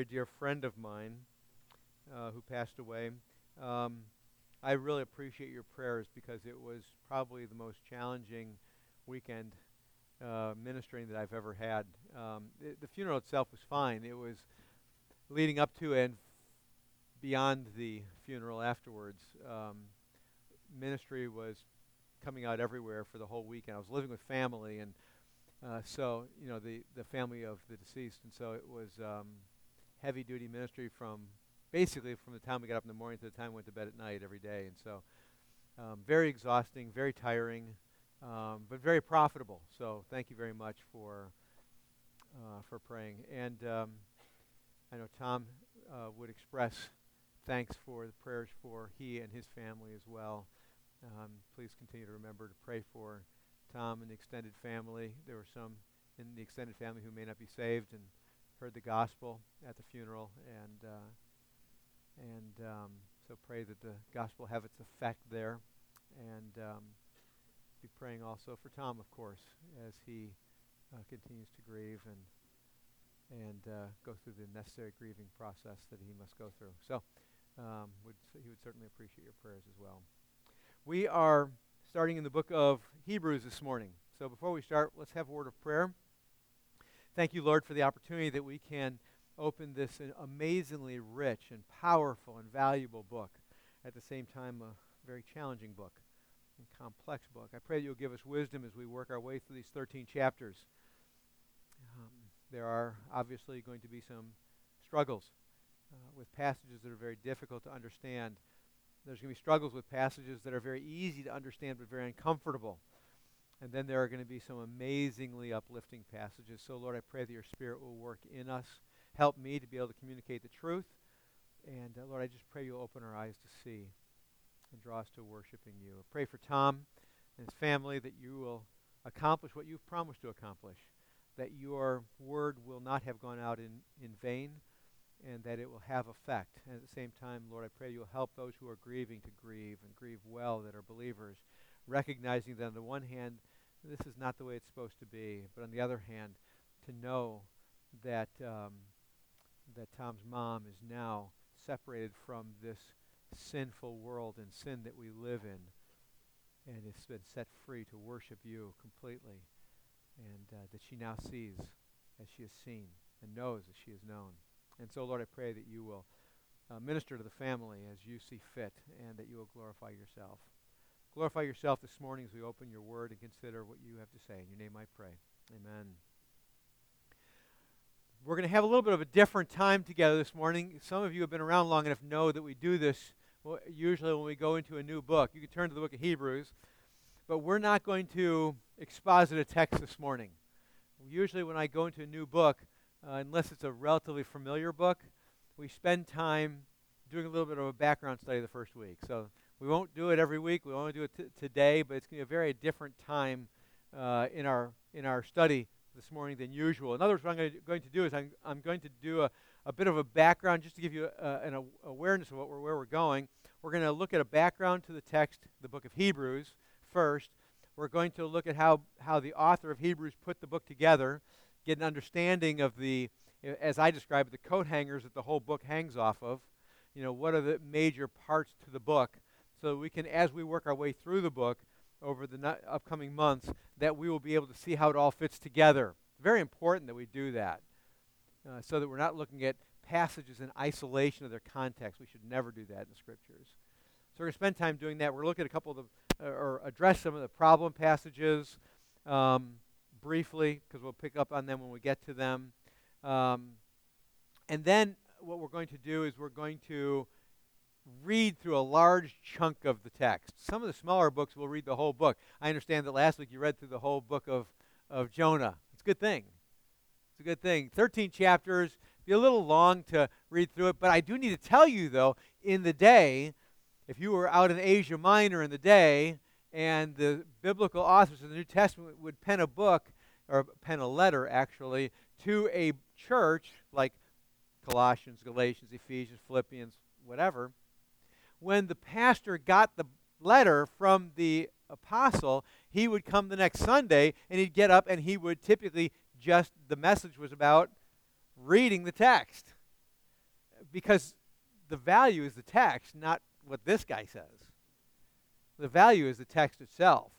very dear friend of mine uh, who passed away. Um, I really appreciate your prayers because it was probably the most challenging weekend uh, ministering that I've ever had. Um, it, the funeral itself was fine. It was leading up to and beyond the funeral afterwards. Um, ministry was coming out everywhere for the whole weekend. I was living with family, and uh, so you know the the family of the deceased, and so it was um, heavy duty ministry from basically from the time we got up in the morning to the time we went to bed at night every day, and so um, very exhausting, very tiring, um, but very profitable. So thank you very much for uh, for praying, and um, I know Tom uh, would express thanks for the prayers for he and his family as well. Um, please continue to remember to pray for Tom and the extended family. There were some in the extended family who may not be saved and heard the gospel at the funeral, and uh, and um, so pray that the gospel have its effect there, and um, be praying also for Tom, of course, as he uh, continues to grieve and and uh, go through the necessary grieving process that he must go through. So, um, would he would certainly appreciate your prayers as well. We are starting in the book of Hebrews this morning. So, before we start, let's have a word of prayer. Thank you, Lord, for the opportunity that we can open this amazingly rich and powerful and valuable book. At the same time, a very challenging book and complex book. I pray that you'll give us wisdom as we work our way through these 13 chapters. Um, there are obviously going to be some struggles uh, with passages that are very difficult to understand. There's going to be struggles with passages that are very easy to understand but very uncomfortable. And then there are going to be some amazingly uplifting passages. So, Lord, I pray that your Spirit will work in us. Help me to be able to communicate the truth. And, uh, Lord, I just pray you'll open our eyes to see and draw us to worshiping you. I pray for Tom and his family that you will accomplish what you've promised to accomplish that your word will not have gone out in, in vain and that it will have effect. And at the same time, Lord, I pray you'll help those who are grieving to grieve and grieve well that are believers, recognizing that on the one hand, this is not the way it's supposed to be, but on the other hand, to know that um, that Tom's mom is now separated from this sinful world and sin that we live in, and has been set free to worship you completely and uh, that she now sees as she has seen and knows as she has known. And so, Lord, I pray that you will uh, minister to the family as you see fit and that you will glorify yourself. Glorify yourself this morning as we open your word and consider what you have to say. In your name I pray. Amen. We're going to have a little bit of a different time together this morning. Some of you have been around long enough know that we do this usually when we go into a new book. You can turn to the book of Hebrews, but we're not going to exposit a text this morning. Usually, when I go into a new book, uh, unless it's a relatively familiar book, we spend time doing a little bit of a background study the first week. So we won't do it every week. We only do it t- today, but it's going to be a very different time uh, in our in our study this morning than usual. In other words, what I'm going to do is I'm, I'm going to do a, a bit of a background just to give you a, an awareness of what we're, where we're going. We're going to look at a background to the text, the book of Hebrews, first. We're going to look at how, how the author of Hebrews put the book together, get an understanding of the, as I describe it, the coat hangers that the whole book hangs off of. You know, what are the major parts to the book? So we can, as we work our way through the book over the no- upcoming months, that we will be able to see how it all fits together. Very important that we do that uh, so that we're not looking at passages in isolation of their context. We should never do that in the scriptures. So we're going to spend time doing that. We're looking at a couple of the or address some of the problem passages um, briefly, because we'll pick up on them when we get to them. Um, and then what we're going to do is we're going to read through a large chunk of the text. Some of the smaller books will read the whole book. I understand that last week you read through the whole book of, of Jonah. It's a good thing. It's a good thing. 13 chapters, be a little long to read through it, but I do need to tell you, though, in the day, if you were out in Asia Minor in the day and the biblical authors of the New Testament would pen a book, or pen a letter actually, to a church like Colossians, Galatians, Ephesians, Philippians, whatever, when the pastor got the letter from the apostle, he would come the next Sunday and he'd get up and he would typically just, the message was about reading the text. because the value is the text, not what this guy says. The value is the text itself.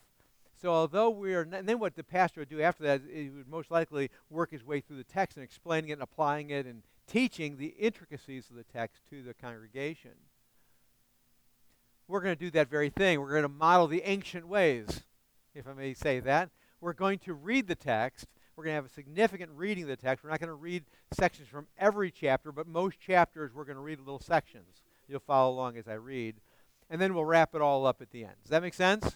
So although we are, and then what the pastor would do after that, he would most likely work his way through the text and explaining it and applying it and teaching the intricacies of the text to the congregation. We're going to do that very thing. We're going to model the ancient ways, if I may say that. We're going to read the text. We're going to have a significant reading of the text. We're not going to read sections from every chapter, but most chapters we're going to read little sections. You'll follow along as I read. And then we'll wrap it all up at the end. Does that make sense?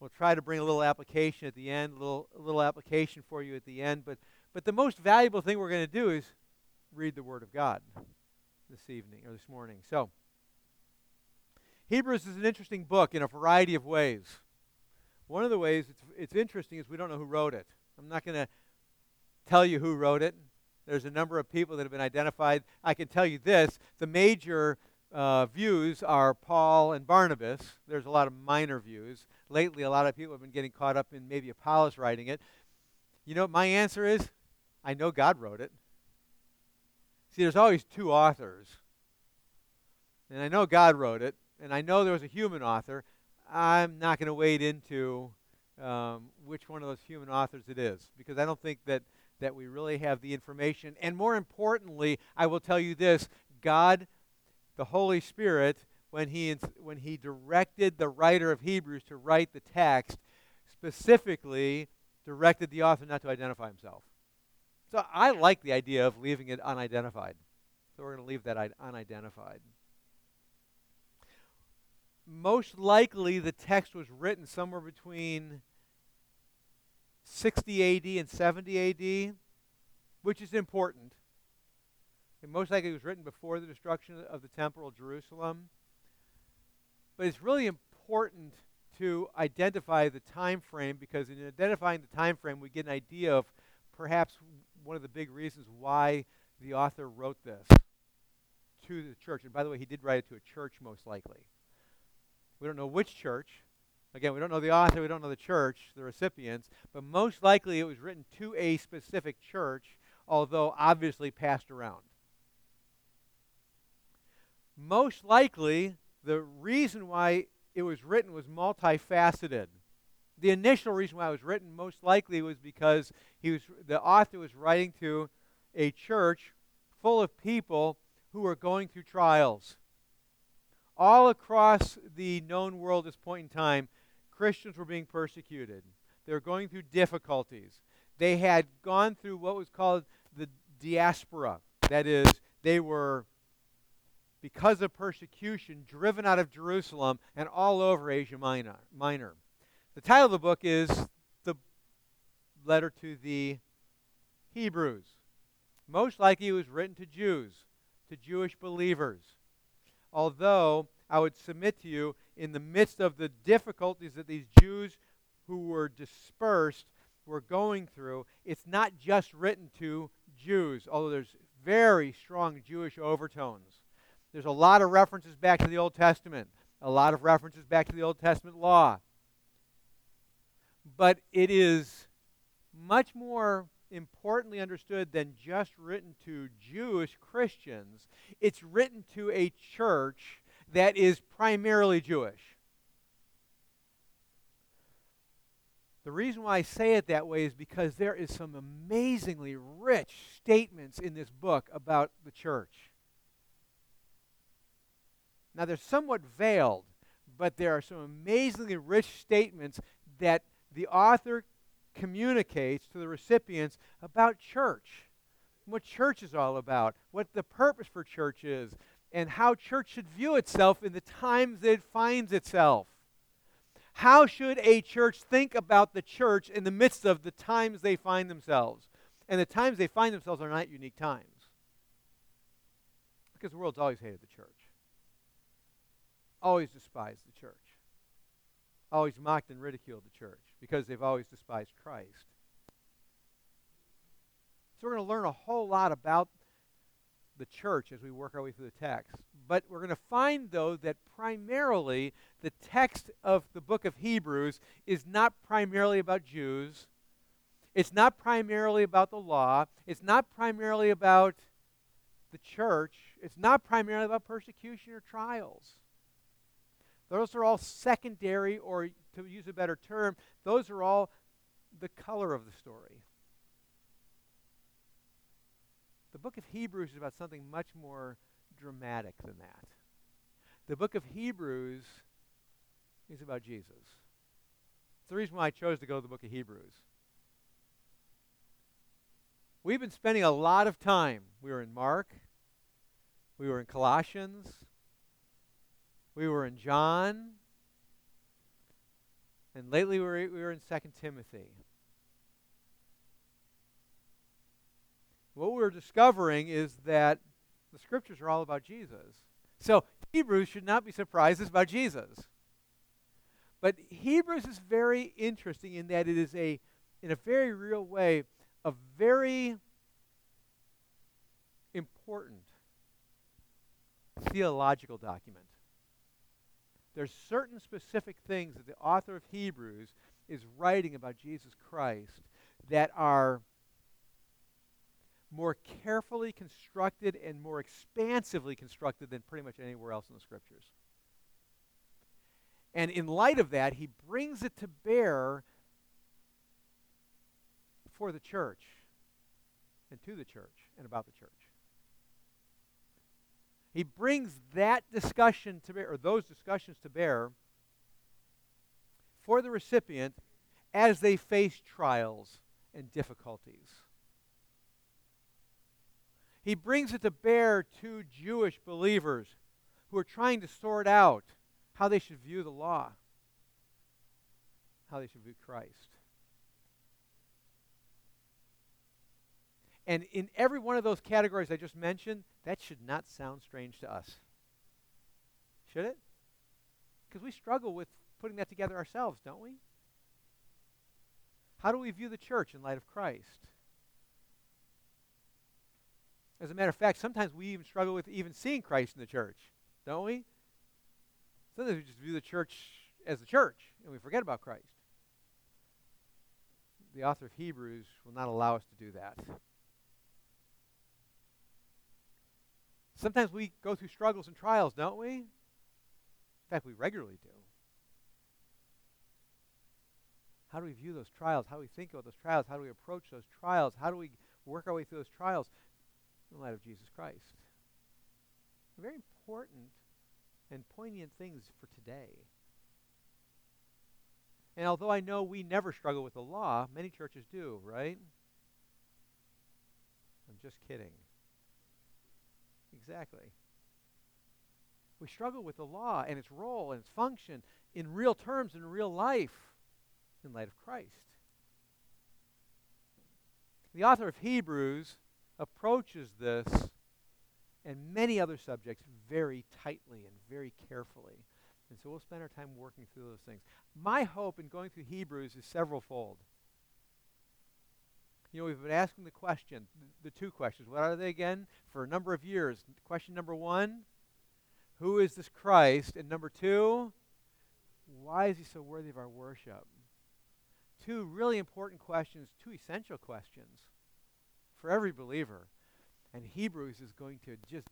We'll try to bring a little application at the end, a little, a little application for you at the end. But, but the most valuable thing we're going to do is read the Word of God this evening or this morning. So, Hebrews is an interesting book in a variety of ways. One of the ways it's, it's interesting is we don't know who wrote it. I'm not going to tell you who wrote it. There's a number of people that have been identified. I can tell you this the major uh, views are Paul and Barnabas. There's a lot of minor views lately a lot of people have been getting caught up in maybe Apollos writing it. You know, my answer is I know God wrote it. See, there's always two authors. And I know God wrote it, and I know there was a human author. I'm not going to wade into um, which one of those human authors it is because I don't think that, that we really have the information. And more importantly, I will tell you this God, the Holy Spirit, when he, when he directed the writer of Hebrews to write the text, specifically directed the author not to identify himself. So I like the idea of leaving it unidentified. So we're going to leave that unidentified. Most likely, the text was written somewhere between 60 AD and 70 AD, which is important. And most likely, it was written before the destruction of the Temple of Jerusalem. But it's really important to identify the time frame because in identifying the time frame, we get an idea of perhaps one of the big reasons why the author wrote this to the church. And by the way, he did write it to a church, most likely. We don't know which church. Again, we don't know the author, we don't know the church, the recipients, but most likely it was written to a specific church, although obviously passed around. Most likely, the reason why it was written was multifaceted. The initial reason why it was written most likely was because he was the author was writing to a church full of people who were going through trials. All across the known world at this point in time, Christians were being persecuted. They were going through difficulties. They had gone through what was called the diaspora. That is, they were because of persecution, driven out of Jerusalem and all over Asia Minor. Minor. The title of the book is The Letter to the Hebrews. Most likely it was written to Jews, to Jewish believers. Although I would submit to you, in the midst of the difficulties that these Jews who were dispersed were going through, it's not just written to Jews, although there's very strong Jewish overtones. There's a lot of references back to the Old Testament, a lot of references back to the Old Testament law. But it is much more importantly understood than just written to Jewish Christians. It's written to a church that is primarily Jewish. The reason why I say it that way is because there is some amazingly rich statements in this book about the church. Now, they're somewhat veiled, but there are some amazingly rich statements that the author communicates to the recipients about church, what church is all about, what the purpose for church is, and how church should view itself in the times that it finds itself. How should a church think about the church in the midst of the times they find themselves? And the times they find themselves are not unique times. Because the world's always hated the church always despised the church, always mocked and ridiculed the church because they've always despised Christ. So we're going to learn a whole lot about the church as we work our way through the text. But we're going to find, though, that primarily the text of the book of Hebrews is not primarily about Jews. It's not primarily about the law. It's not primarily about the church, it's not primarily about persecution or trials. Those are all secondary, or to use a better term, those are all the color of the story. The book of Hebrews is about something much more dramatic than that. The book of Hebrews is about Jesus. It's the reason why I chose to go to the book of Hebrews. We've been spending a lot of time. We were in Mark, we were in Colossians, we were in John, and lately we were, we were in 2 Timothy. What we're discovering is that the scriptures are all about Jesus. So Hebrews should not be surprised it's about Jesus. But Hebrews is very interesting in that it is a, in a very real way, a very important theological document. There's certain specific things that the author of Hebrews is writing about Jesus Christ that are more carefully constructed and more expansively constructed than pretty much anywhere else in the scriptures. And in light of that, he brings it to bear for the church and to the church and about the church. He brings that discussion to bear, or those discussions to bear, for the recipient as they face trials and difficulties. He brings it to bear to Jewish believers who are trying to sort out how they should view the law, how they should view Christ. And in every one of those categories I just mentioned, that should not sound strange to us. Should it? Because we struggle with putting that together ourselves, don't we? How do we view the church in light of Christ? As a matter of fact, sometimes we even struggle with even seeing Christ in the church, don't we? Sometimes we just view the church as the church and we forget about Christ. The author of Hebrews will not allow us to do that. Sometimes we go through struggles and trials, don't we? In fact, we regularly do. How do we view those trials? How do we think about those trials? How do we approach those trials? How do we work our way through those trials in the light of Jesus Christ? Very important and poignant things for today. And although I know we never struggle with the law, many churches do, right? I'm just kidding. Exactly. We struggle with the law and its role and its function in real terms in real life in light of Christ. The author of Hebrews approaches this and many other subjects very tightly and very carefully. And so we'll spend our time working through those things. My hope in going through Hebrews is severalfold. You know, we've been asking the question, the two questions. What are they again? For a number of years. Question number one Who is this Christ? And number two, why is he so worthy of our worship? Two really important questions, two essential questions for every believer. And Hebrews is going to just,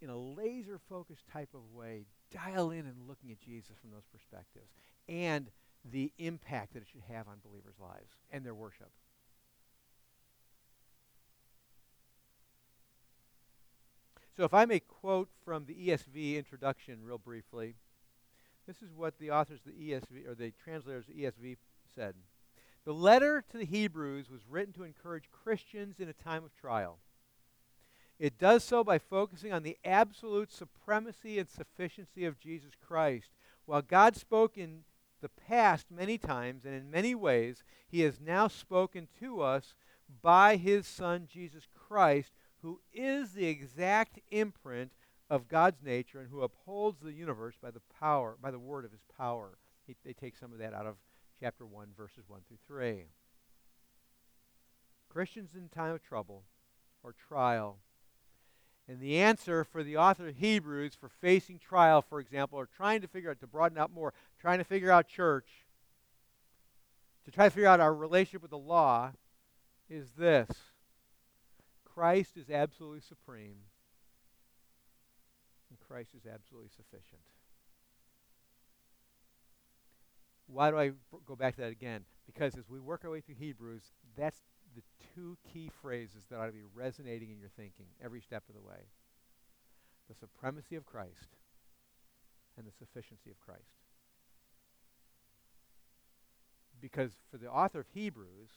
in a laser focused type of way, dial in and looking at Jesus from those perspectives and the impact that it should have on believers' lives and their worship. So, if I may quote from the ESV introduction real briefly, this is what the authors of the ESV, or the translators of the ESV said. The letter to the Hebrews was written to encourage Christians in a time of trial. It does so by focusing on the absolute supremacy and sufficiency of Jesus Christ. While God spoke in the past many times and in many ways, he has now spoken to us by his Son, Jesus Christ, who is the exact imprint of God's nature and who upholds the universe by the power, by the word of his power. He, they take some of that out of chapter 1, verses 1 through 3. Christians in time of trouble or trial. And the answer for the author of Hebrews for facing trial, for example, or trying to figure out, to broaden out more, trying to figure out church, to try to figure out our relationship with the law, is this Christ is absolutely supreme, And Christ is absolutely sufficient. Why do I go back to that again? Because as we work our way through Hebrews, that's the two key phrases that ought to be resonating in your thinking every step of the way the supremacy of Christ and the sufficiency of Christ. Because for the author of Hebrews,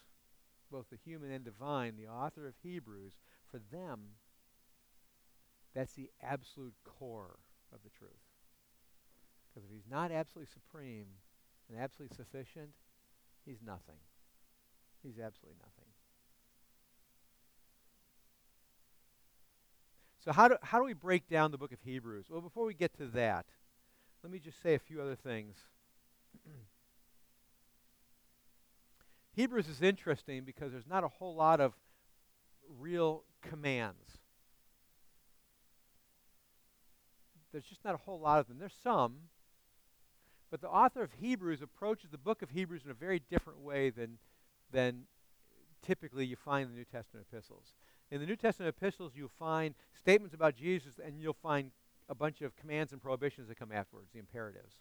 both the human and divine, the author of Hebrews, for them, that's the absolute core of the truth. Because if he's not absolutely supreme and absolutely sufficient, he's nothing. He's absolutely nothing. So how do, how do we break down the book of Hebrews? Well, before we get to that, let me just say a few other things. Hebrews is interesting because there's not a whole lot of real commands. There's just not a whole lot of them. There's some, but the author of Hebrews approaches the book of Hebrews in a very different way than, than typically you find in the New Testament epistles. In the New Testament epistles, you'll find statements about Jesus, and you'll find a bunch of commands and prohibitions that come afterwards, the imperatives.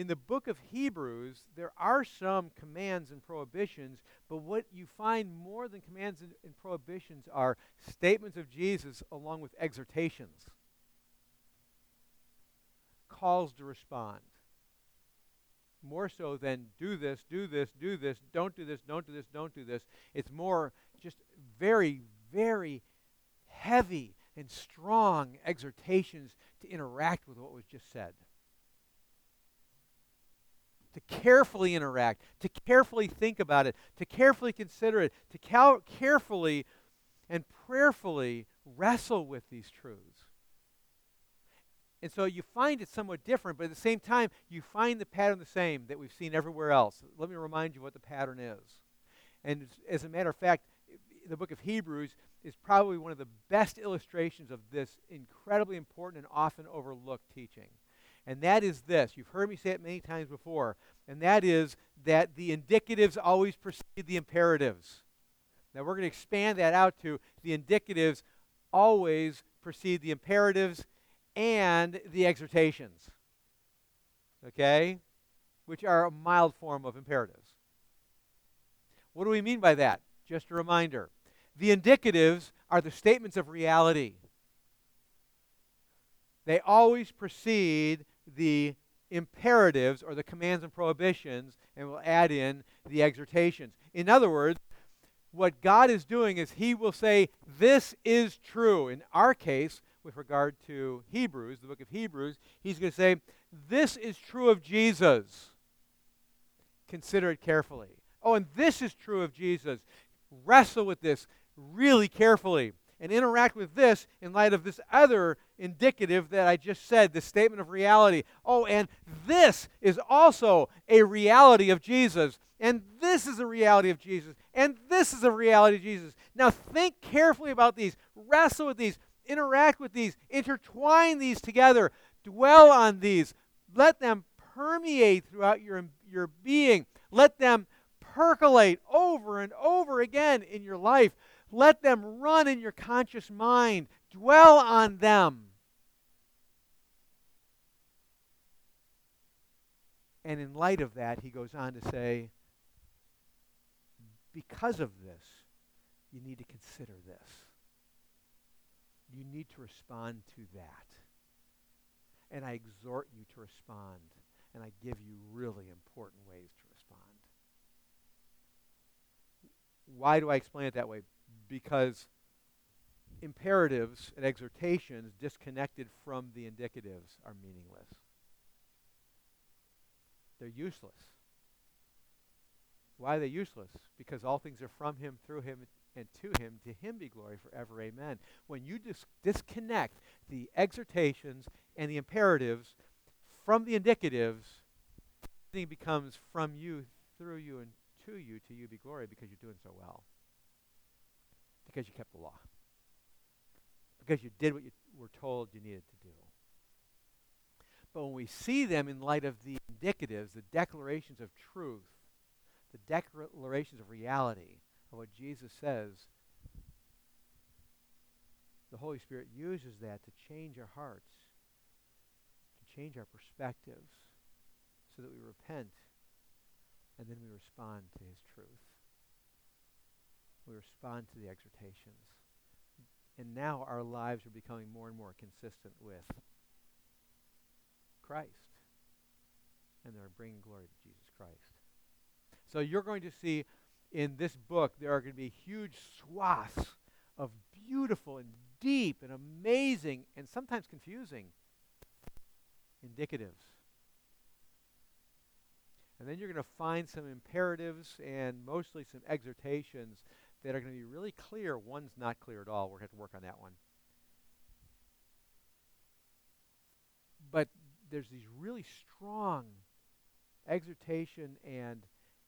In the book of Hebrews, there are some commands and prohibitions, but what you find more than commands and, and prohibitions are statements of Jesus along with exhortations, calls to respond more so than do this, do this, do this, don't do this, don't do this, don't do this. It's more just very, very heavy and strong exhortations to interact with what was just said. To carefully interact, to carefully think about it, to carefully consider it, to cal- carefully and prayerfully wrestle with these truths. And so you find it somewhat different, but at the same time, you find the pattern the same that we've seen everywhere else. Let me remind you what the pattern is. And as a matter of fact, the book of Hebrews is probably one of the best illustrations of this incredibly important and often overlooked teaching. And that is this. You've heard me say it many times before, and that is that the indicatives always precede the imperatives. Now we're going to expand that out to the indicatives always precede the imperatives and the exhortations. Okay? Which are a mild form of imperatives. What do we mean by that? Just a reminder. The indicatives are the statements of reality. They always precede the imperatives or the commands and prohibitions, and we'll add in the exhortations. In other words, what God is doing is He will say, This is true. In our case, with regard to Hebrews, the book of Hebrews, He's going to say, This is true of Jesus. Consider it carefully. Oh, and this is true of Jesus. Wrestle with this really carefully and interact with this in light of this other indicative that I just said, the statement of reality. Oh, and this is also a reality of Jesus. And this is a reality of Jesus. And this is a reality of Jesus. Now think carefully about these. Wrestle with these. Interact with these. Intertwine these together. Dwell on these. Let them permeate throughout your, your being. Let them percolate over and over again in your life. Let them run in your conscious mind. Dwell on them. And in light of that, he goes on to say, because of this, you need to consider this. You need to respond to that. And I exhort you to respond, and I give you really important ways to respond. Why do I explain it that way? Because imperatives and exhortations disconnected from the indicatives are meaningless. They're useless. Why are they useless? Because all things are from him, through him, and to him. To him be glory forever. Amen. When you dis- disconnect the exhortations and the imperatives from the indicatives, everything becomes from you, through you, and to you, to you be glory, because you're doing so well. Because you kept the law. Because you did what you were told you needed to do. But when we see them in light of the indicatives, the declarations of truth, the declarations of reality, of what Jesus says, the Holy Spirit uses that to change our hearts, to change our perspectives, so that we repent and then we respond to His truth. We respond to the exhortations. And now our lives are becoming more and more consistent with Christ. And they're bringing glory to Jesus Christ. So you're going to see in this book, there are going to be huge swaths of beautiful and deep and amazing and sometimes confusing indicatives. And then you're going to find some imperatives and mostly some exhortations that are going to be really clear. One's not clear at all. We're going to have to work on that one. But there's these really strong exhortation and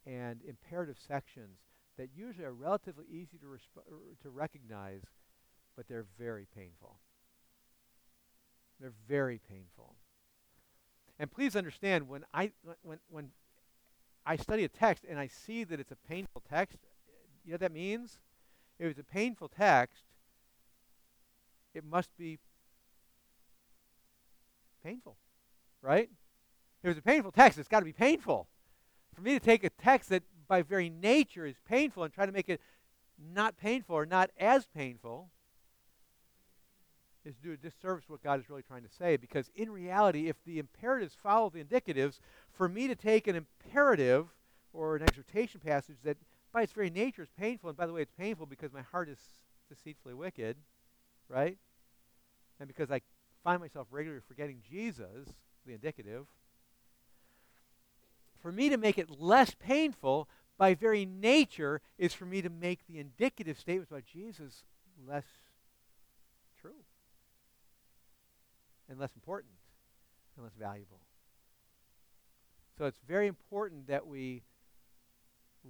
and imperative sections that usually are relatively easy to resp- uh, to recognize, but they're very painful. They're very painful. And please understand when I when when I study a text and I see that it's a painful text, you know what that means? If it's a painful text, it must be painful, right? If it's a painful text, it's got to be painful. For me to take a text that by very nature is painful and try to make it not painful or not as painful is do a disservice to what God is really trying to say. Because in reality, if the imperatives follow the indicatives, for me to take an imperative or an exhortation passage that by its very nature is painful, and by the way, it's painful because my heart is deceitfully wicked, right? And because I find myself regularly forgetting Jesus, the indicative. For me to make it less painful, by very nature, is for me to make the indicative statements about Jesus less true and less important and less valuable. So it's very important that we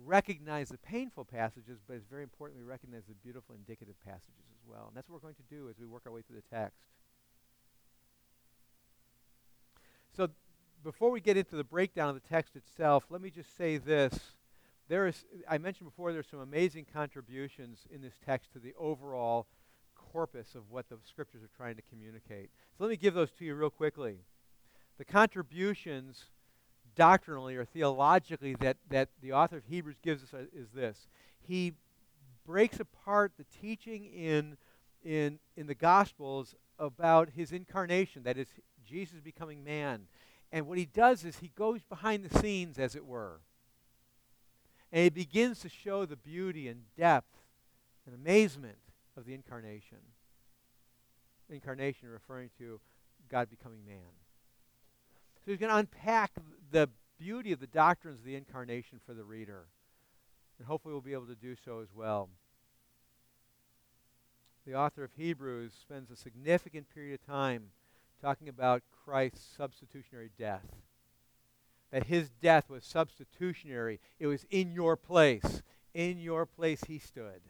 recognize the painful passages, but it's very important we recognize the beautiful indicative passages as well. And that's what we're going to do as we work our way through the text. So before we get into the breakdown of the text itself, let me just say this. There is, I mentioned before, there's some amazing contributions in this text to the overall corpus of what the scriptures are trying to communicate. So let me give those to you real quickly. The contributions doctrinally or theologically that, that the author of Hebrews gives us uh, is this. He breaks apart the teaching in, in, in the Gospels about his incarnation, that is, Jesus becoming man. And what he does is he goes behind the scenes, as it were. And he begins to show the beauty and depth and amazement of the incarnation. Incarnation referring to God becoming man. So he's going to unpack the beauty of the doctrines of the incarnation for the reader. And hopefully we'll be able to do so as well. The author of Hebrews spends a significant period of time talking about Christ's substitutionary death. That his death was substitutionary, it was in your place. In your place, he stood.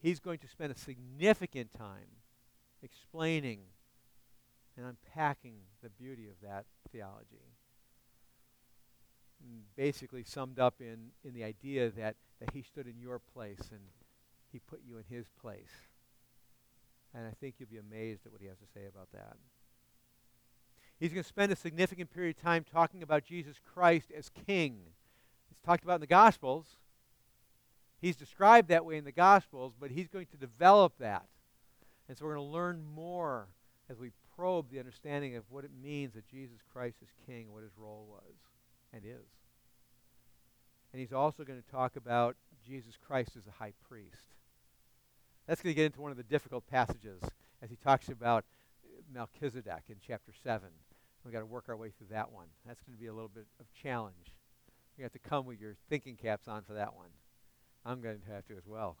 He's going to spend a significant time explaining and unpacking the beauty of that theology. And basically summed up in, in the idea that, that he stood in your place and he put you in his place. And I think you'll be amazed at what he has to say about that. He's going to spend a significant period of time talking about Jesus Christ as king. It's talked about in the Gospels. He's described that way in the Gospels, but he's going to develop that. And so we're going to learn more as we probe the understanding of what it means that Jesus Christ is king and what his role was and is. And he's also going to talk about Jesus Christ as a high priest. That's going to get into one of the difficult passages as he talks about uh, Melchizedek in chapter 7. We've got to work our way through that one. That's going to be a little bit of challenge. You have to come with your thinking caps on for that one. I'm going to have to as well.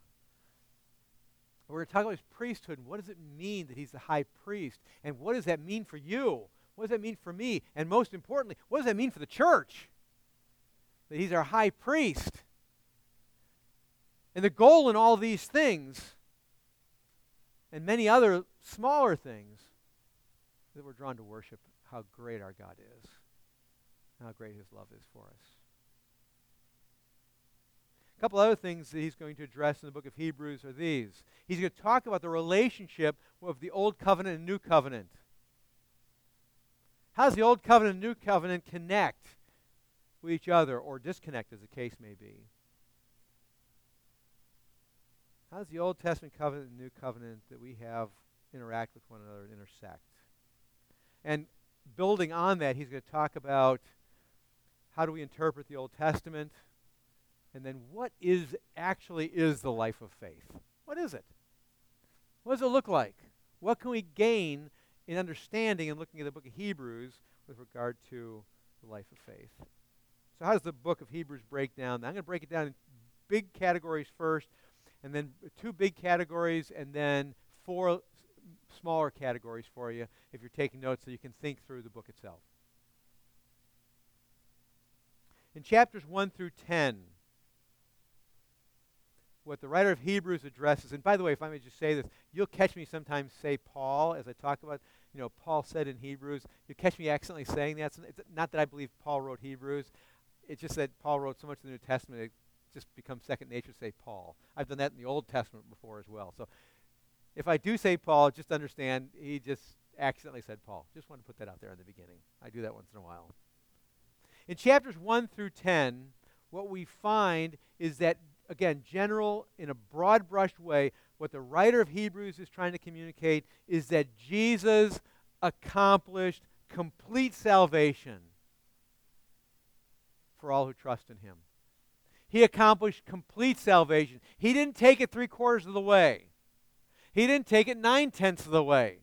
We're going to talk about his priesthood. and What does it mean that he's the high priest? And what does that mean for you? What does that mean for me? And most importantly, what does that mean for the church? That he's our high priest. And the goal in all these things, and many other smaller things, that we're drawn to worship how great our God is, how great his love is for us. A couple other things that he's going to address in the book of Hebrews are these. He's going to talk about the relationship of the Old Covenant and New Covenant. How does the Old Covenant and New Covenant connect with each other or disconnect, as the case may be? How does the Old Testament covenant and New Covenant that we have interact with one another and intersect? And building on that, he's going to talk about how do we interpret the Old Testament, and then what is actually is the life of faith? What is it? What does it look like? What can we gain in understanding and looking at the book of Hebrews with regard to the life of faith? So, how does the book of Hebrews break down? I'm going to break it down in big categories first, and then two big categories, and then four smaller categories for you if you're taking notes so you can think through the book itself. In chapters 1 through 10, what the writer of Hebrews addresses, and by the way, if I may just say this, you'll catch me sometimes say Paul as I talk about, you know, Paul said in Hebrews. You'll catch me accidentally saying that. It's not that I believe Paul wrote Hebrews. It's just that Paul wrote so much of the New Testament, it just becomes second nature to say Paul. I've done that in the Old Testament before as well. So if I do say Paul, just understand he just accidentally said Paul. Just want to put that out there in the beginning. I do that once in a while. In chapters 1 through 10, what we find is that, again, general, in a broad brushed way, what the writer of Hebrews is trying to communicate is that Jesus accomplished complete salvation for all who trust in him. He accomplished complete salvation. He didn't take it three quarters of the way, he didn't take it nine tenths of the way.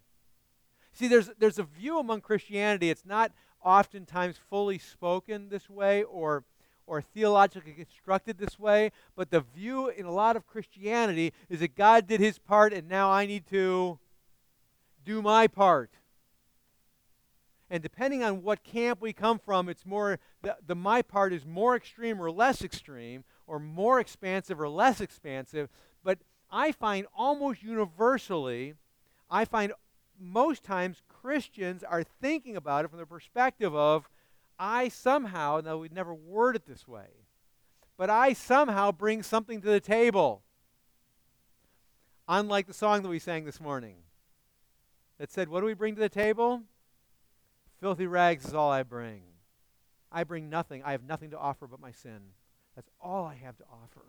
See, there's, there's a view among Christianity, it's not oftentimes fully spoken this way or, or theologically constructed this way, but the view in a lot of Christianity is that God did his part and now I need to do my part. And depending on what camp we come from, it's more the, the my part is more extreme or less extreme, or more expansive or less expansive. But I find almost universally, I find most times Christians are thinking about it from the perspective of, I somehow, now we'd never word it this way, but I somehow bring something to the table. Unlike the song that we sang this morning that said, What do we bring to the table? Filthy rags is all I bring. I bring nothing. I have nothing to offer but my sin. That's all I have to offer.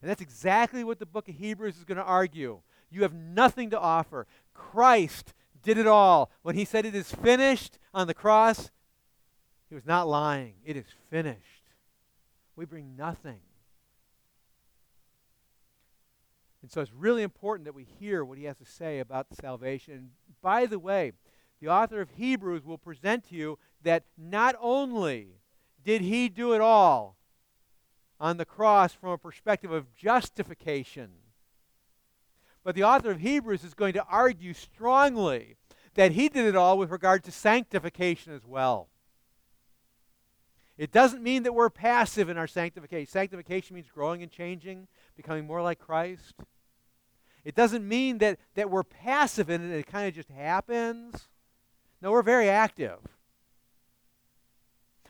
And that's exactly what the book of Hebrews is going to argue. You have nothing to offer. Christ did it all. When he said it is finished on the cross, he was not lying. It is finished. We bring nothing. And so it's really important that we hear what he has to say about salvation. And by the way, the author of Hebrews will present to you that not only did he do it all on the cross from a perspective of justification, but the author of Hebrews is going to argue strongly that he did it all with regard to sanctification as well. It doesn't mean that we're passive in our sanctification. Sanctification means growing and changing, becoming more like Christ. It doesn't mean that, that we're passive in it, it kind of just happens. No, we're very active.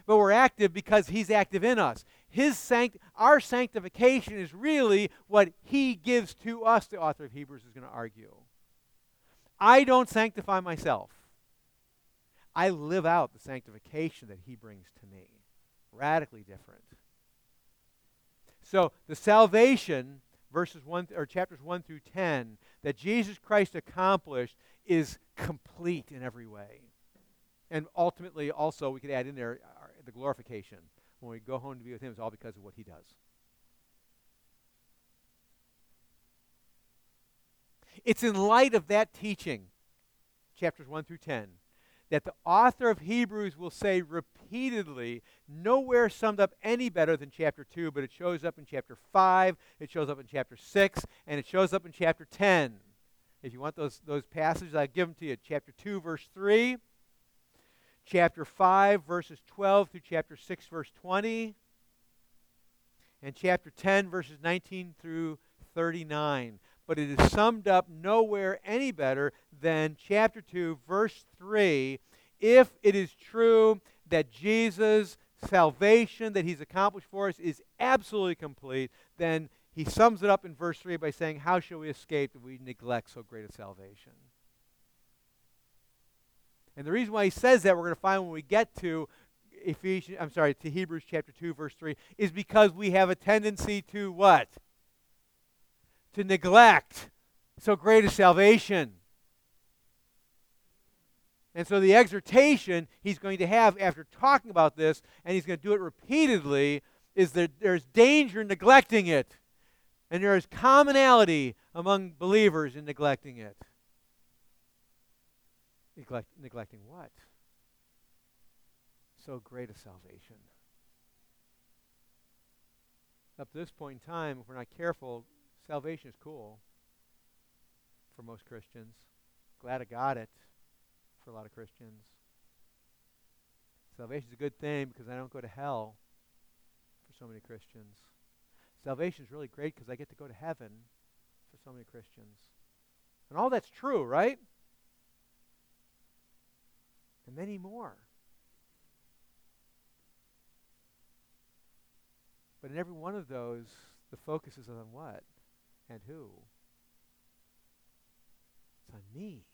But we're active because He's active in us his sanct- our sanctification is really what he gives to us, the author of Hebrews is going to argue. I don't sanctify myself. I live out the sanctification that he brings to me. Radically different. So the salvation, verses one or chapters one through ten, that Jesus Christ accomplished is complete in every way. And ultimately, also, we could add in there uh, the glorification when we go home to be with Him is all because of what He does. It's in light of that teaching, chapters 1 through 10, that the author of Hebrews will say repeatedly, nowhere summed up any better than chapter 2, but it shows up in chapter 5, it shows up in chapter 6, and it shows up in chapter 10. If you want those, those passages, I give them to you. Chapter 2, verse 3, chapter 5, verses 12 through chapter 6, verse 20, and chapter 10, verses 19 through 39. But it is summed up nowhere any better than chapter 2, verse 3. If it is true that Jesus' salvation that he's accomplished for us is absolutely complete, then he sums it up in verse 3 by saying, How shall we escape if we neglect so great a salvation? And the reason why he says that, we're going to find when we get to Ephesians, I'm sorry, to Hebrews chapter 2, verse 3, is because we have a tendency to what? To neglect so great a salvation. And so the exhortation he's going to have after talking about this, and he's going to do it repeatedly, is that there's danger in neglecting it. And there is commonality among believers in neglecting it. Neglect, neglecting what? So great a salvation. Up to this point in time, if we're not careful, salvation is cool for most Christians. Glad I got it for a lot of Christians. Salvation is a good thing because I don't go to hell for so many Christians. Salvation is really great because I get to go to heaven for so many Christians. And all that's true, right? And many more. But in every one of those, the focus is on what? And who? It's on me.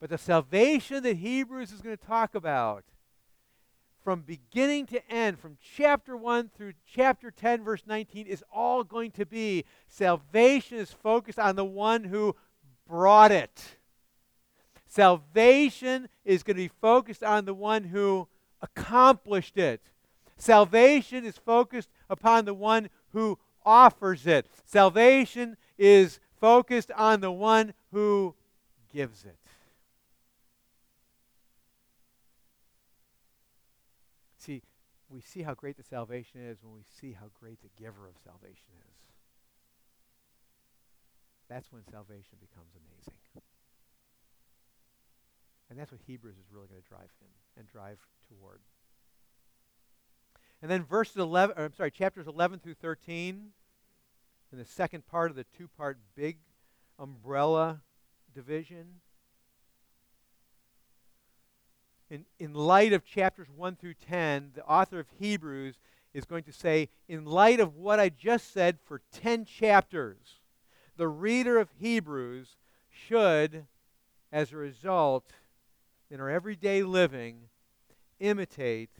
But the salvation that Hebrews is going to talk about, from beginning to end, from chapter 1 through chapter 10, verse 19, is all going to be salvation is focused on the one who brought it. Salvation is going to be focused on the one who accomplished it. Salvation is focused upon the one who offers it. Salvation is focused on the one who gives it. See, we see how great the salvation is when we see how great the giver of salvation is. That's when salvation becomes amazing. And that's what Hebrews is really going to drive him and drive toward. And then verses 11, or I'm sorry, chapters 11 through 13, in the second part of the two part big umbrella division. In, in light of chapters 1 through 10, the author of Hebrews is going to say, in light of what I just said for 10 chapters, the reader of Hebrews should, as a result, in our everyday living, imitate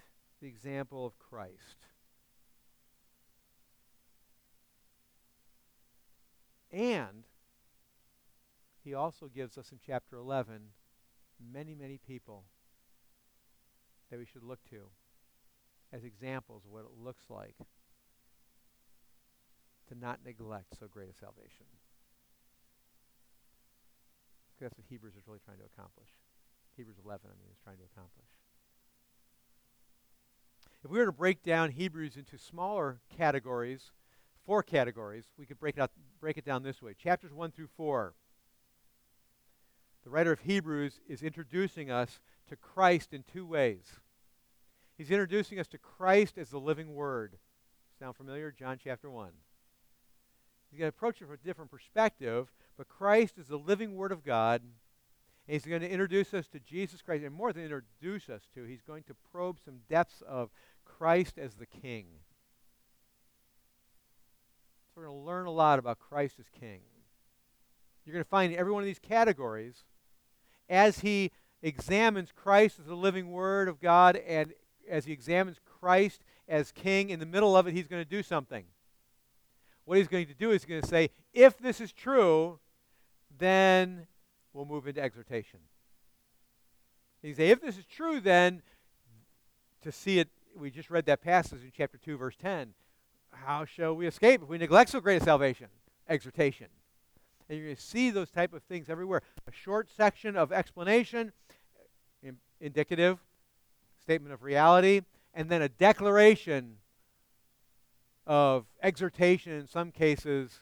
the example of Christ. And he also gives us in chapter 11 many, many people that we should look to as examples of what it looks like to not neglect so great a salvation. That's what Hebrews is really trying to accomplish. Hebrews 11, I mean, is trying to accomplish. If we were to break down Hebrews into smaller categories, four categories, we could break it out break it down this way. Chapters 1 through 4. The writer of Hebrews is introducing us to Christ in two ways. He's introducing us to Christ as the living word. Sound familiar? John chapter 1. He's going to approach it from a different perspective, but Christ is the living word of God. And he's going to introduce us to Jesus Christ. And more than introduce us to, he's going to probe some depths of Christ as the King. So we're going to learn a lot about Christ as King. You're going to find in every one of these categories, as he examines Christ as the living Word of God and as he examines Christ as King, in the middle of it, he's going to do something. What he's going to do is he's going to say, if this is true, then we'll move into exhortation. He say, if this is true, then to see it, we just read that passage in chapter 2, verse 10 how shall we escape if we neglect so great a salvation? Exhortation. And you're going to see those type of things everywhere. A short section of explanation, in, indicative, statement of reality, and then a declaration of exhortation, in some cases,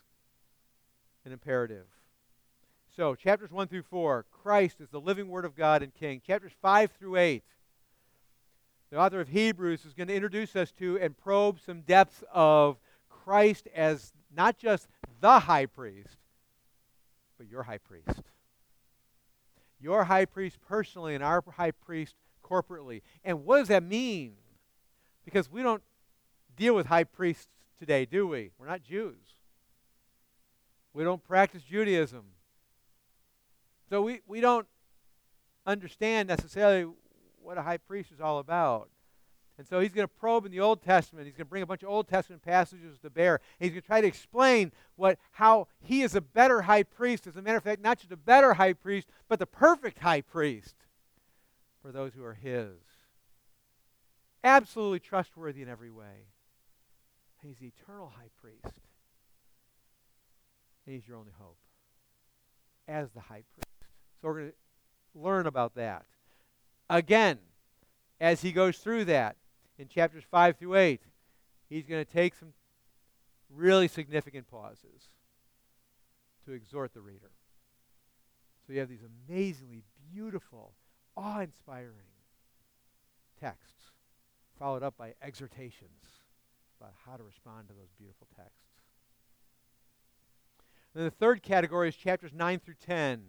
an imperative. So, chapters 1 through 4, Christ is the living Word of God and King. Chapters 5 through 8, the author of Hebrews is going to introduce us to and probe some depths of Christ as not just the high priest, but your high priest. Your high priest personally and our high priest corporately. And what does that mean? Because we don't deal with high priests today, do we? We're not Jews. We don't practice Judaism. So we, we don't understand necessarily what a high priest is all about. And so he's going to probe in the Old Testament. He's going to bring a bunch of Old Testament passages to bear. He's going to try to explain what, how he is a better high priest. As a matter of fact, not just a better high priest, but the perfect high priest for those who are his. Absolutely trustworthy in every way. He's the eternal high priest. And he's your only hope as the high priest. So we're going to learn about that. Again, as he goes through that in chapters 5 through 8, he's going to take some really significant pauses to exhort the reader. So you have these amazingly beautiful, awe inspiring texts, followed up by exhortations about how to respond to those beautiful texts. And the third category is chapters 9 through 10.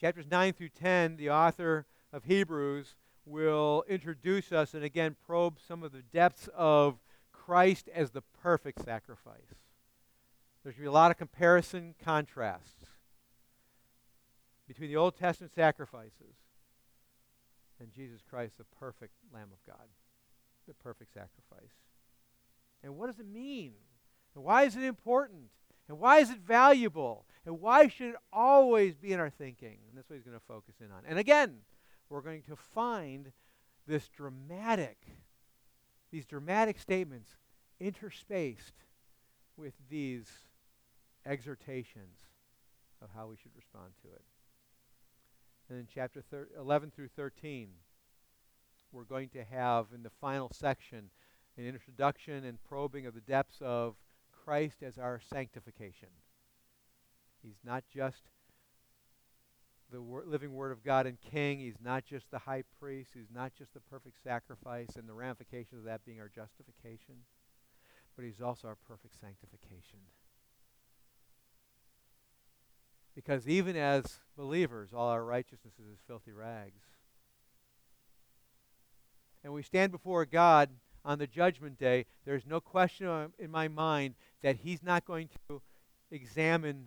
Chapters 9 through 10, the author of Hebrews will introduce us and again probe some of the depths of Christ as the perfect sacrifice. There's going to be a lot of comparison contrasts between the Old Testament sacrifices and Jesus Christ, the perfect Lamb of God, the perfect sacrifice. And what does it mean? And why is it important? And why is it valuable? And why should it always be in our thinking? And that's what he's going to focus in on. And again, we're going to find this dramatic, these dramatic statements interspaced with these exhortations of how we should respond to it. And in chapter thir- 11 through 13, we're going to have in the final section an introduction and probing of the depths of Christ as our sanctification. He's not just the wor- living Word of God and King. He's not just the high priest. He's not just the perfect sacrifice and the ramifications of that being our justification, but He's also our perfect sanctification. Because even as believers, all our righteousness is as filthy rags. And we stand before God on the judgment day, there's no question in my mind that He's not going to examine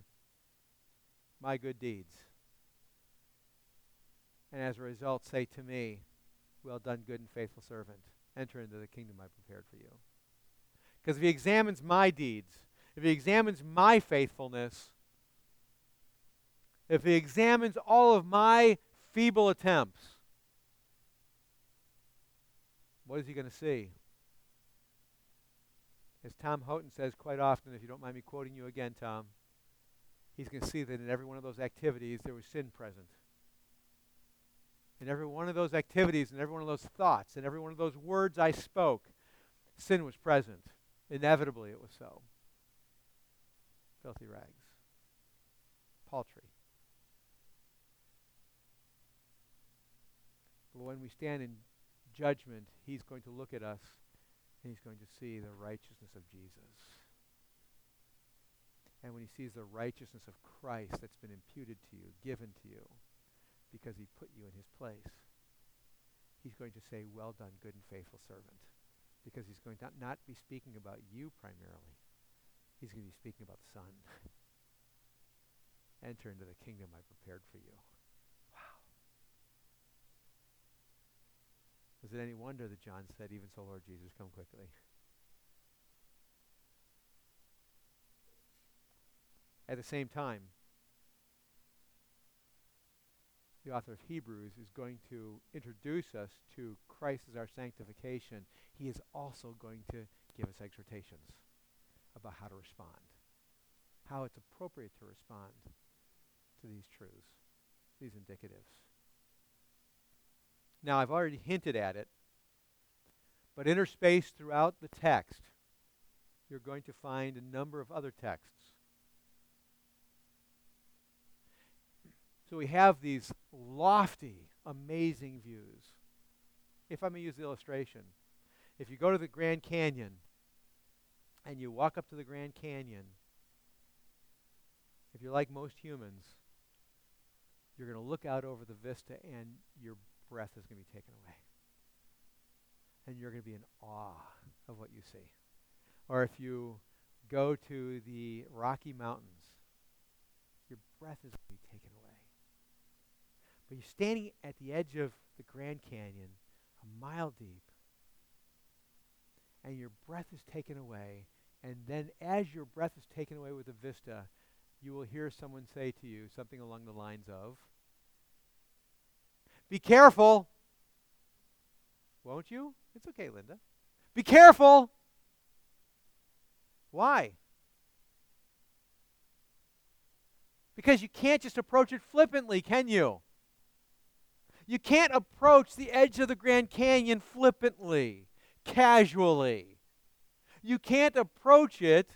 my good deeds and as a result say to me, Well done, good and faithful servant. Enter into the kingdom I prepared for you. Because if he examines my deeds, if he examines my faithfulness, if he examines all of my feeble attempts, what is he going to see? As Tom Houghton says quite often, if you don't mind me quoting you again, Tom, he's going to see that in every one of those activities there was sin present in every one of those activities, in every one of those thoughts, in every one of those words I spoke, sin was present. Inevitably, it was so. Filthy rags. Paltry. But when we stand in judgment, He's going to look at us and He's going to see the righteousness of Jesus. And when He sees the righteousness of Christ that's been imputed to you, given to you, because he put you in his place. He's going to say, Well done, good and faithful servant. Because he's going to not be speaking about you primarily, he's going to be speaking about the Son. Enter into the kingdom I prepared for you. Wow. Is it any wonder that John said, Even so, Lord Jesus, come quickly? At the same time, the author of Hebrews, is going to introduce us to Christ as our sanctification, he is also going to give us exhortations about how to respond, how it's appropriate to respond to these truths, these indicatives. Now, I've already hinted at it, but interspaced throughout the text, you're going to find a number of other texts So we have these lofty, amazing views. If I may use the illustration, if you go to the Grand Canyon and you walk up to the Grand Canyon, if you're like most humans, you're going to look out over the vista and your breath is going to be taken away. And you're going to be in awe of what you see. or if you go to the Rocky Mountains, your breath is going to be taken. But you're standing at the edge of the Grand Canyon, a mile deep, and your breath is taken away. And then, as your breath is taken away with the vista, you will hear someone say to you something along the lines of, Be careful! Won't you? It's okay, Linda. Be careful! Why? Because you can't just approach it flippantly, can you? You can't approach the edge of the Grand Canyon flippantly, casually. You can't approach it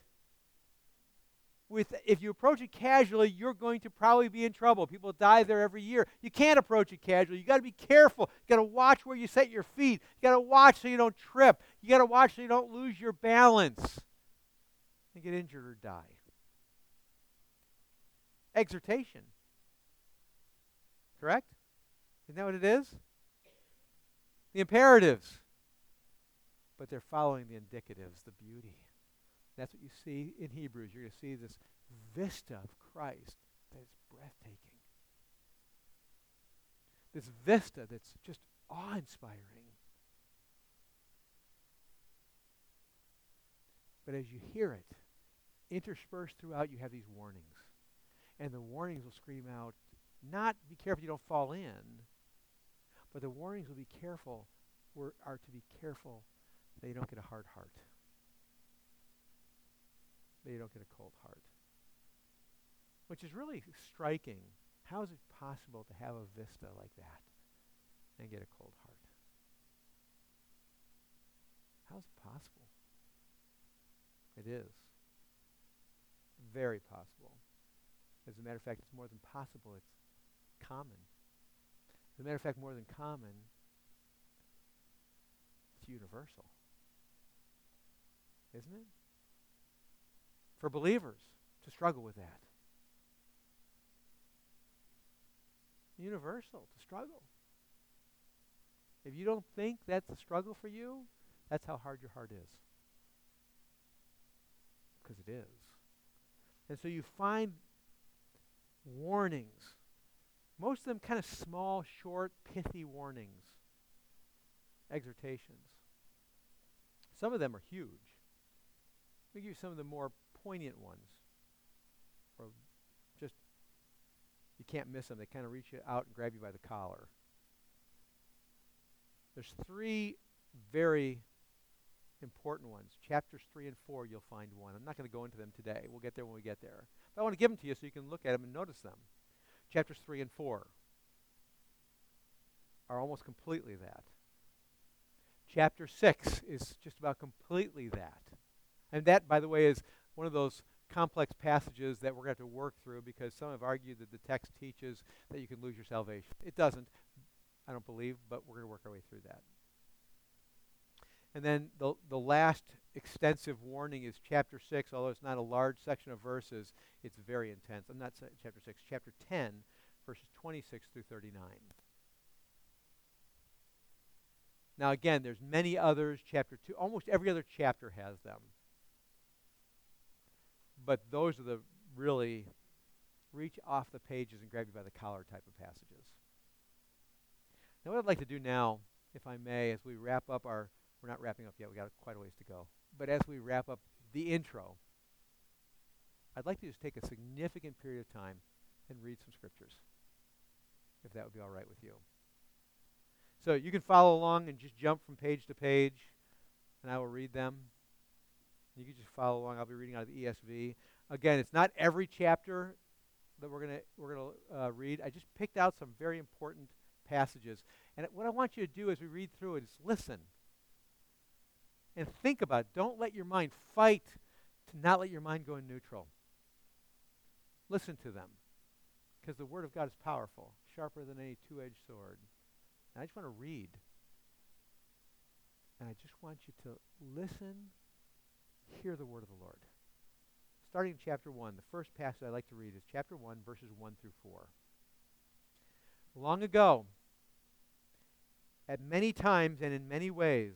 with if you approach it casually, you're going to probably be in trouble. People die there every year. You can't approach it casually. You got to be careful. You got to watch where you set your feet. You got to watch so you don't trip. You got to watch so you don't lose your balance and get injured or die. Exhortation. Correct? Isn't that what it is? The imperatives. But they're following the indicatives, the beauty. That's what you see in Hebrews. You're going to see this vista of Christ that is breathtaking. This vista that's just awe inspiring. But as you hear it, interspersed throughout, you have these warnings. And the warnings will scream out, not be careful you don't fall in, but the warnings will be careful, are to be careful that you don't get a hard heart that you don't get a cold heart. Which is really striking. How is it possible to have a vista like that and get a cold heart? How is it possible? It is. Very possible. As a matter of fact, it's more than possible, it's common. As a matter of fact, more than common, it's universal. Isn't it? for believers to struggle with that. Universal to struggle. If you don't think that's a struggle for you, that's how hard your heart is. Because it is. And so you find warnings. Most of them kind of small, short, pithy warnings, exhortations. Some of them are huge. Let me give you some of the more poignant ones. Or just, you can't miss them. They kind of reach out and grab you by the collar. There's three very important ones. Chapters 3 and 4, you'll find one. I'm not going to go into them today. We'll get there when we get there. But I want to give them to you so you can look at them and notice them. Chapters 3 and 4 are almost completely that. Chapter 6 is just about completely that. And that, by the way, is one of those complex passages that we're going to have to work through because some have argued that the text teaches that you can lose your salvation. It doesn't, I don't believe, but we're going to work our way through that. And then the, the last extensive warning is chapter 6, although it's not a large section of verses, it's very intense. I'm not saying chapter 6, chapter 10, verses 26 through 39. Now again, there's many others. Chapter 2, almost every other chapter has them but those are the really reach off the pages and grab you by the collar type of passages. Now, what I'd like to do now, if I may, as we wrap up our, we're not wrapping up yet, we got quite a ways to go, but as we wrap up the intro, I'd like to just take a significant period of time and read some scriptures, if that would be all right with you. So you can follow along and just jump from page to page, and I will read them. You can just follow along. I'll be reading out of the ESV. Again, it's not every chapter that we're going to we're to uh, read. I just picked out some very important passages. And what I want you to do as we read through it is listen and think about it. Don't let your mind fight to not let your mind go in neutral. Listen to them because the Word of God is powerful, sharper than any two edged sword. And I just want to read. And I just want you to listen hear the word of the Lord. Starting in chapter 1, the first passage I'd like to read is chapter 1, verses 1 through 4. Long ago, at many times and in many ways,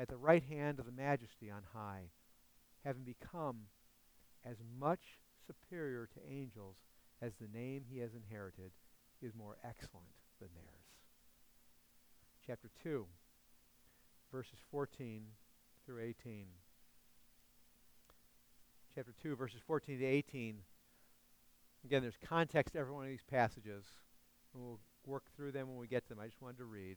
at the right hand of the majesty on high, having become as much superior to angels as the name he has inherited is more excellent than theirs. Chapter 2, verses 14 through 18. Chapter 2, verses 14 to 18. Again, there's context to every one of these passages. We'll work through them when we get to them. I just wanted to read.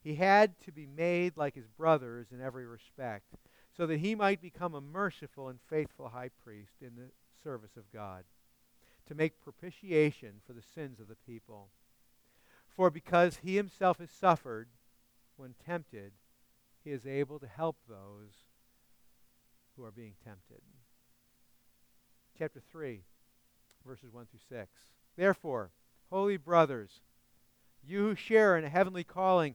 he had to be made like his brothers in every respect, so that he might become a merciful and faithful high priest in the service of God, to make propitiation for the sins of the people. For because he himself has suffered when tempted, he is able to help those who are being tempted. Chapter 3, verses 1 through 6. Therefore, holy brothers, you who share in a heavenly calling,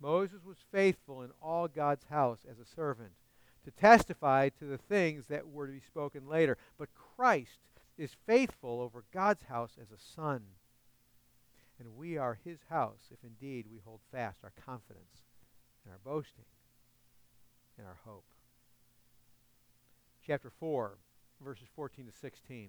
Moses was faithful in all God's house as a servant to testify to the things that were to be spoken later. But Christ is faithful over God's house as a son. And we are his house if indeed we hold fast our confidence and our boasting and our hope. Chapter 4, verses 14 to 16.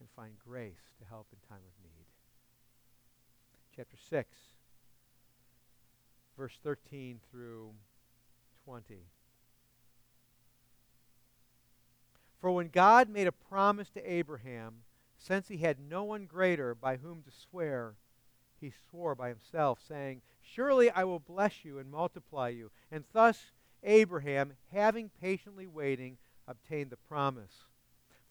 and find grace to help in time of need. Chapter 6, verse 13 through 20. For when God made a promise to Abraham, since he had no one greater by whom to swear, he swore by himself, saying, Surely I will bless you and multiply you. And thus Abraham, having patiently waiting, obtained the promise.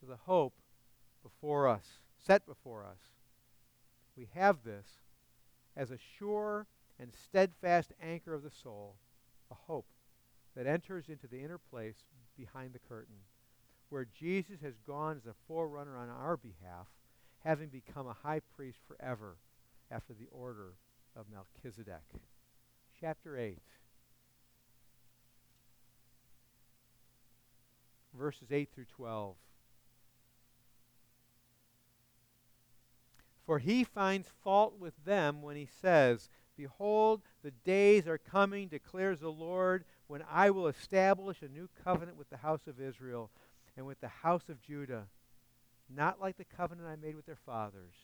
to the hope before us, set before us. We have this as a sure and steadfast anchor of the soul, a hope that enters into the inner place behind the curtain, where Jesus has gone as a forerunner on our behalf, having become a high priest forever after the order of Melchizedek. Chapter 8. Verses 8 through 12. For he finds fault with them when he says, Behold, the days are coming, declares the Lord, when I will establish a new covenant with the house of Israel and with the house of Judah. not like the covenant I made with their fathers.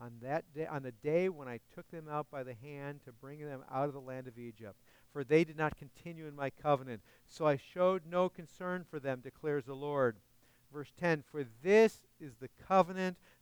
On that day, on the day when I took them out by the hand to bring them out of the land of Egypt, for they did not continue in my covenant, so I showed no concern for them, declares the Lord. Verse 10 For this is the covenant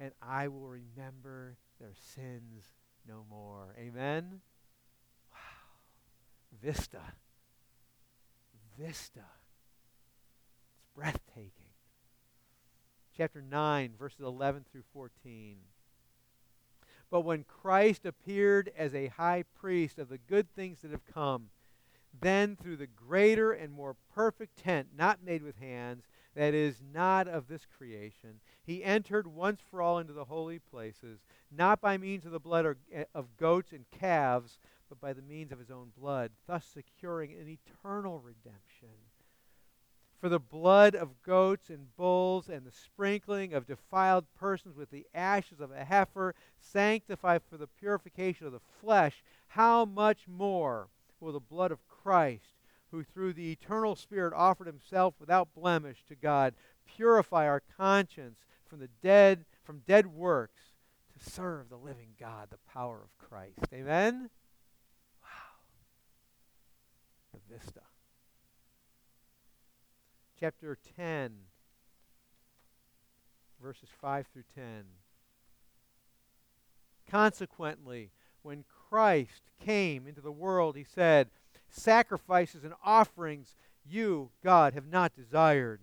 and I will remember their sins no more. Amen? Wow. Vista. Vista. It's breathtaking. Chapter 9, verses 11 through 14. But when Christ appeared as a high priest of the good things that have come, then through the greater and more perfect tent, not made with hands, that is not of this creation, he entered once for all into the holy places, not by means of the blood eh, of goats and calves, but by the means of his own blood, thus securing an eternal redemption. For the blood of goats and bulls and the sprinkling of defiled persons with the ashes of a heifer sanctify for the purification of the flesh, how much more will the blood of Christ, who through the eternal Spirit offered himself without blemish to God, purify our conscience from the dead from dead works to serve the living God, the power of Christ. Amen. Wow. The vista. Chapter 10 verses 5 through 10. Consequently, when Christ came into the world, he said, Sacrifices and offerings you, God, have not desired,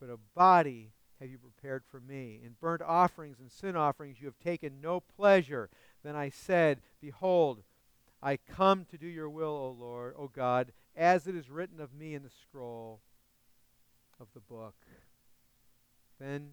but a body have you prepared for me. In burnt offerings and sin offerings you have taken no pleasure. Then I said, Behold, I come to do your will, O Lord, O God, as it is written of me in the scroll of the book. Then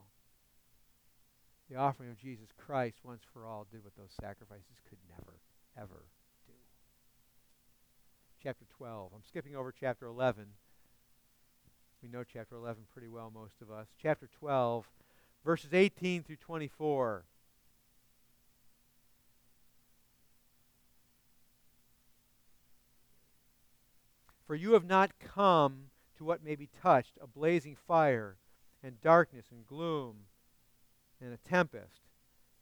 The offering of Jesus Christ once for all did what those sacrifices could never, ever do. Chapter 12. I'm skipping over chapter 11. We know chapter 11 pretty well, most of us. Chapter 12, verses 18 through 24. For you have not come to what may be touched, a blazing fire, and darkness, and gloom, and a tempest,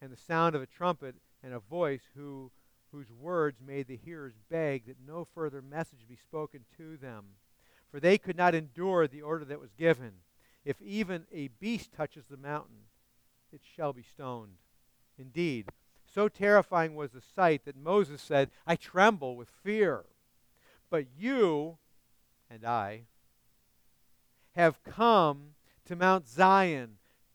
and the sound of a trumpet, and a voice who, whose words made the hearers beg that no further message be spoken to them. For they could not endure the order that was given. If even a beast touches the mountain, it shall be stoned. Indeed, so terrifying was the sight that Moses said, I tremble with fear. But you and I have come to Mount Zion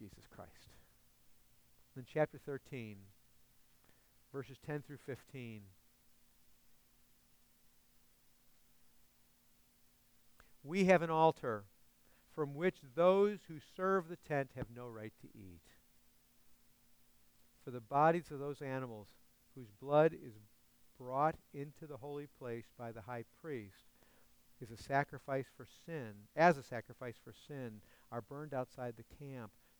Jesus Christ. Then chapter 13, verses 10 through 15. We have an altar from which those who serve the tent have no right to eat. For the bodies of those animals whose blood is brought into the holy place by the high priest is a sacrifice for sin, as a sacrifice for sin, are burned outside the camp.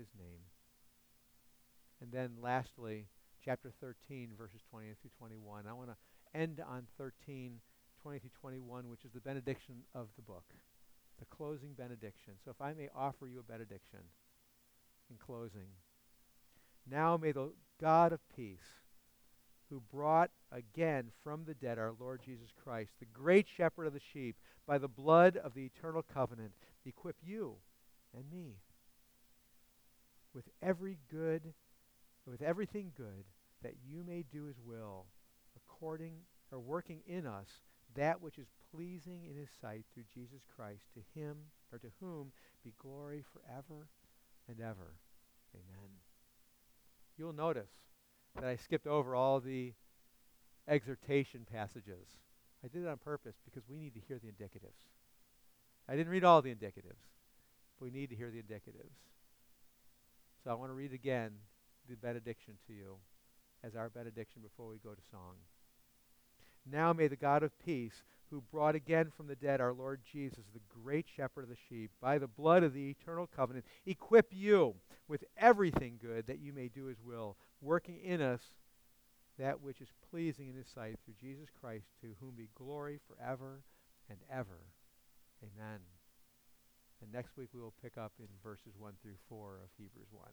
his name. And then lastly, chapter 13, verses 20 through 21. I want to end on 13, 20 through 21, which is the benediction of the book, the closing benediction. So if I may offer you a benediction in closing. Now may the God of peace, who brought again from the dead our Lord Jesus Christ, the great shepherd of the sheep, by the blood of the eternal covenant, equip you and me with every good, with everything good, that you may do his will, according or working in us that which is pleasing in his sight through Jesus Christ, to him or to whom be glory forever and ever. Amen. You'll notice that I skipped over all the exhortation passages. I did it on purpose because we need to hear the indicatives. I didn't read all the indicatives, but we need to hear the indicatives. So I want to read again the benediction to you as our benediction before we go to song. Now may the God of peace, who brought again from the dead our Lord Jesus, the great shepherd of the sheep, by the blood of the eternal covenant, equip you with everything good that you may do his will, working in us that which is pleasing in his sight through Jesus Christ, to whom be glory forever and ever. Amen. And next week we will pick up in verses 1 through 4 of Hebrews 1.